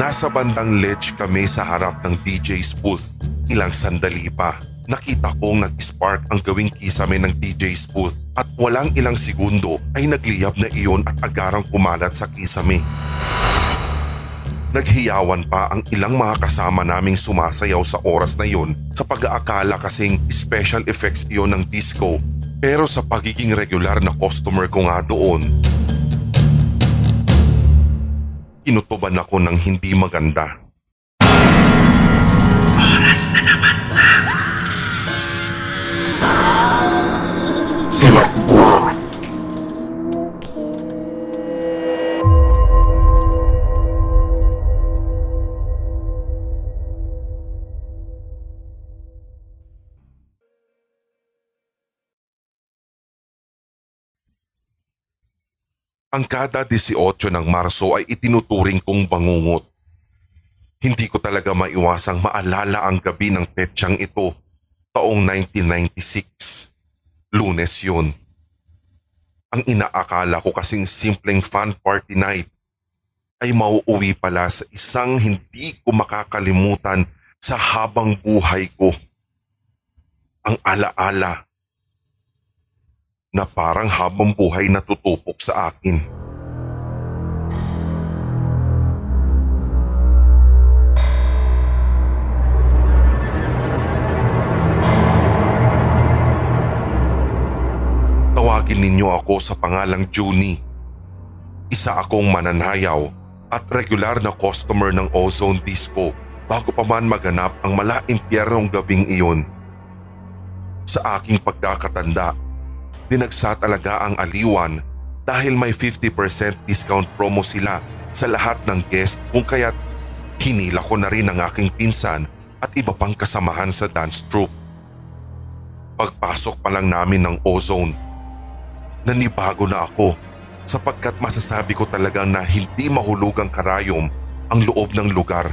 Nasa bandang ledge kami sa harap ng DJ's booth. Ilang sandali pa, nakita kong nag-spark ang gawing kisame ng DJ's booth at walang ilang segundo ay nagliyab na iyon at agarang kumalat sa kisame. Naghiyawan pa ang ilang mga kasama naming sumasayaw sa oras na iyon sa pag-aakala kasing special effects iyon ng disco pero sa pagiging regular na customer ko nga doon, inutuban ako ng hindi maganda. Oras na naman na. Ang kada 18 ng Marso ay itinuturing kong bangungot. Hindi ko talaga maiwasang maalala ang gabi ng petsyang ito taong 1996. Lunes yun. Ang inaakala ko kasing simpleng fun party night ay mauuwi pala sa isang hindi ko makakalimutan sa habang buhay ko. Ang alaala na parang habang buhay na tutupok sa akin. Tawagin ninyo ako sa pangalang Junie. Isa akong mananayaw at regular na customer ng Ozone Disco bago pa man maganap ang malaimpyernong gabing iyon. Sa aking pagkakatanda, dinagsa talaga ang aliwan dahil may 50% discount promo sila sa lahat ng guest kung kaya't hinila ko na rin ang aking pinsan at iba pang kasamahan sa dance troupe. Pagpasok pa lang namin ng ozone, nanibago na ako sapagkat masasabi ko talagang na hindi mahulugang karayom ang loob ng lugar.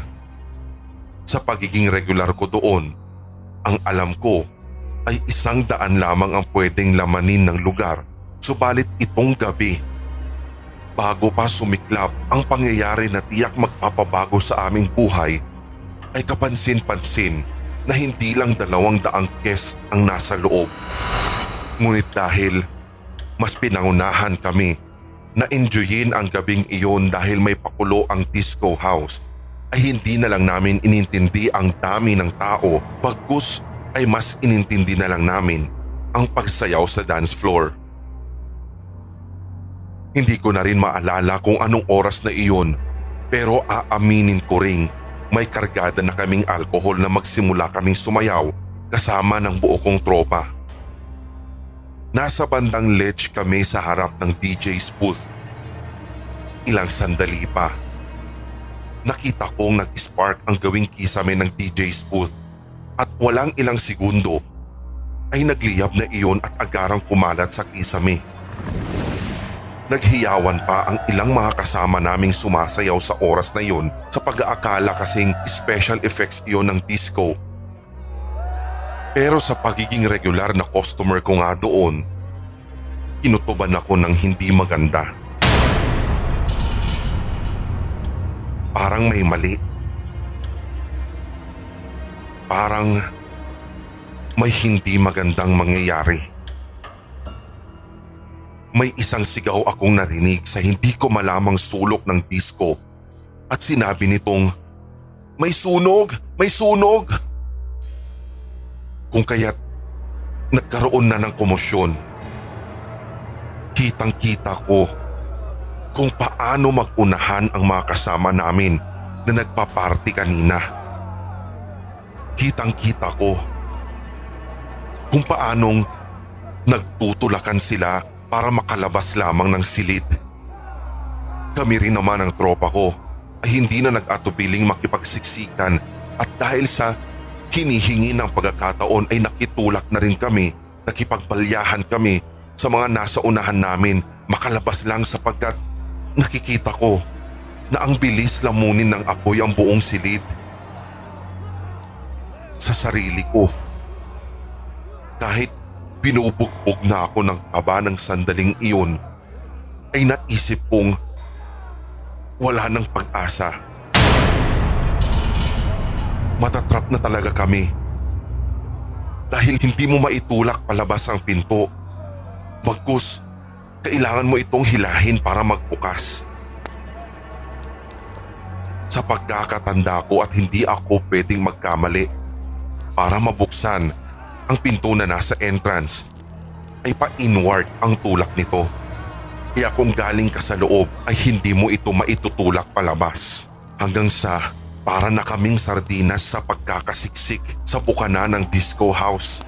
Sa pagiging regular ko doon, ang alam ko ay isang daan lamang ang pwedeng lamanin ng lugar subalit itong gabi. Bago pa sumiklap ang pangyayari na tiyak magpapabago sa aming buhay ay kapansin-pansin na hindi lang dalawang daang guest ang nasa loob. Ngunit dahil mas pinangunahan kami na enjoyin ang gabing iyon dahil may pakulo ang disco house ay hindi na lang namin inintindi ang dami ng tao bagkus ay mas inintindi na lang namin ang pagsayaw sa dance floor. Hindi ko na rin maalala kung anong oras na iyon pero aaminin ko ring may kargada na kaming alkohol na magsimula kaming sumayaw kasama ng buo kong tropa. Nasa bandang ledge kami sa harap ng DJ's booth. Ilang sandali pa. Nakita kong nag-spark ang gawing kisame ng DJ's booth at walang ilang segundo ay nagliyab na iyon at agarang kumalat sa kisame. Naghiyawan pa ang ilang mga kasama naming sumasayaw sa oras na iyon sa pag-aakala kasing special effects iyon ng disco. Pero sa pagiging regular na customer ko nga doon, inutuban ako ng hindi maganda. Parang may mali. Parang may hindi magandang mangyayari may isang sigaw akong narinig sa hindi ko malamang sulok ng disco at sinabi nitong, May sunog! May sunog! Kung kaya't nagkaroon na ng komosyon. Kitang kita ko kung paano magunahan ang mga kasama namin na nagpaparty kanina. Kitang kita ko kung paanong nagtutulakan sila para makalabas lamang ng silid. Kami rin naman ang tropa ko ay hindi na nag-atubiling makipagsiksikan at dahil sa hinihingi ng pagkakataon ay nakitulak na rin kami, nakipagbalyahan kami sa mga nasa unahan namin makalabas lang sapagkat nakikita ko na ang bilis lamunin ng apoy ang buong silid. Sa sarili ko. Kahit binubugbog na ako ng kaba ng sandaling iyon ay naisip kong wala ng pag-asa. Matatrap na talaga kami. Dahil hindi mo maitulak palabas ang pinto. Bagkus, kailangan mo itong hilahin para magbukas. Sa pagkakatanda ko at hindi ako pwedeng magkamali para mabuksan ang pinto na nasa entrance ay pa-inward ang tulak nito. Kaya kung galing ka sa loob ay hindi mo ito maitutulak palabas. Hanggang sa para na kaming sardinas sa pagkakasiksik sa bukana ng disco house.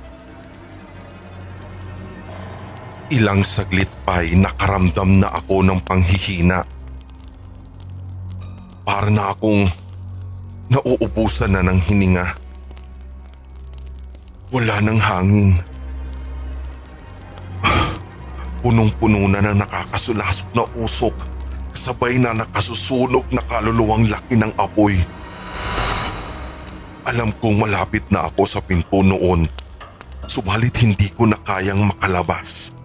Ilang saglit pa'y nakaramdam na ako ng panghihina. Para na akong nauubusan na ng hininga. Wala ng hangin. Punong-puno na ng nakakasulasok na usok sabay na nakasusunog na kaluluwang laki ng apoy. Alam kong malapit na ako sa pinto noon, subalit hindi ko na kayang makalabas.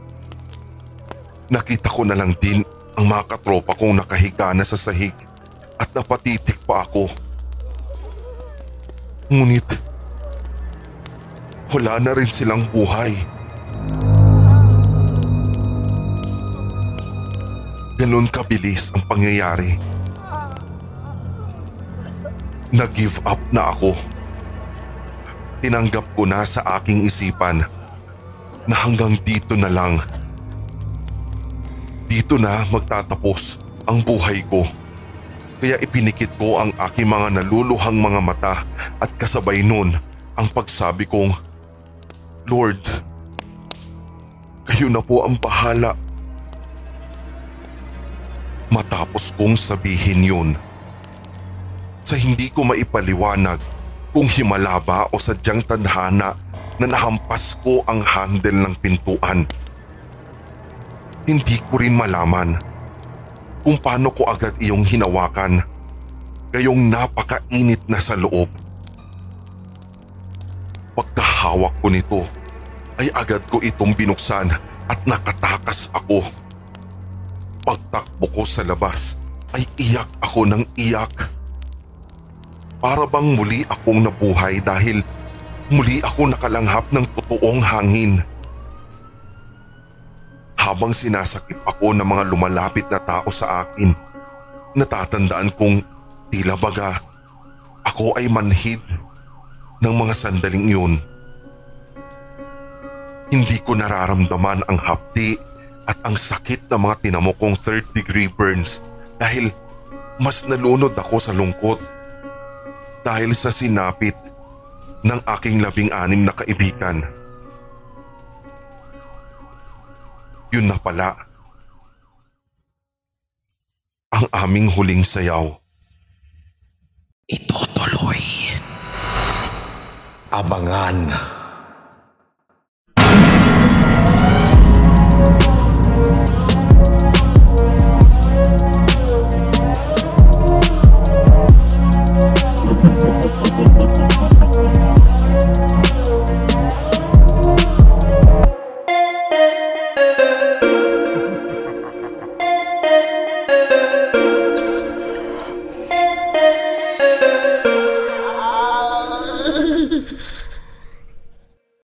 Nakita ko na lang din ang mga katropa kong nakahiga na sa sahig at napatitik pa ako. Ngunit, wala na rin silang buhay. Ganon kabilis ang pangyayari. Nag-give up na ako. Tinanggap ko na sa aking isipan na hanggang dito na lang. Dito na magtatapos ang buhay ko. Kaya ipinikit ko ang aking mga naluluhang mga mata at kasabay nun ang pagsabi kong, Lord, kayo na po ang bahala. Matapos kong sabihin yun, sa hindi ko maipaliwanag kung himala ba o sadyang tadhana na nahampas ko ang handle ng pintuan. Hindi ko rin malaman kung paano ko agad iyong hinawakan gayong napakainit na sa loob. Pagkahawak ko nito ay agad ko itong binuksan at nakatakas ako. Pagtakbo ko sa labas ay iyak ako ng iyak. Para bang muli akong nabuhay dahil muli ako nakalanghap ng totoong hangin. Habang sinasakip ako ng mga lumalapit na tao sa akin, natatandaan kong tila baga ako ay manhid ng mga sandaling yun. Hindi ko nararamdaman ang hapdi at ang sakit ng mga tinamokong third degree burns dahil mas nalunod ako sa lungkot dahil sa sinapit ng aking labing anim na kaibigan. Yun na pala. Ang aming huling sayaw. Itutuloy. Abangan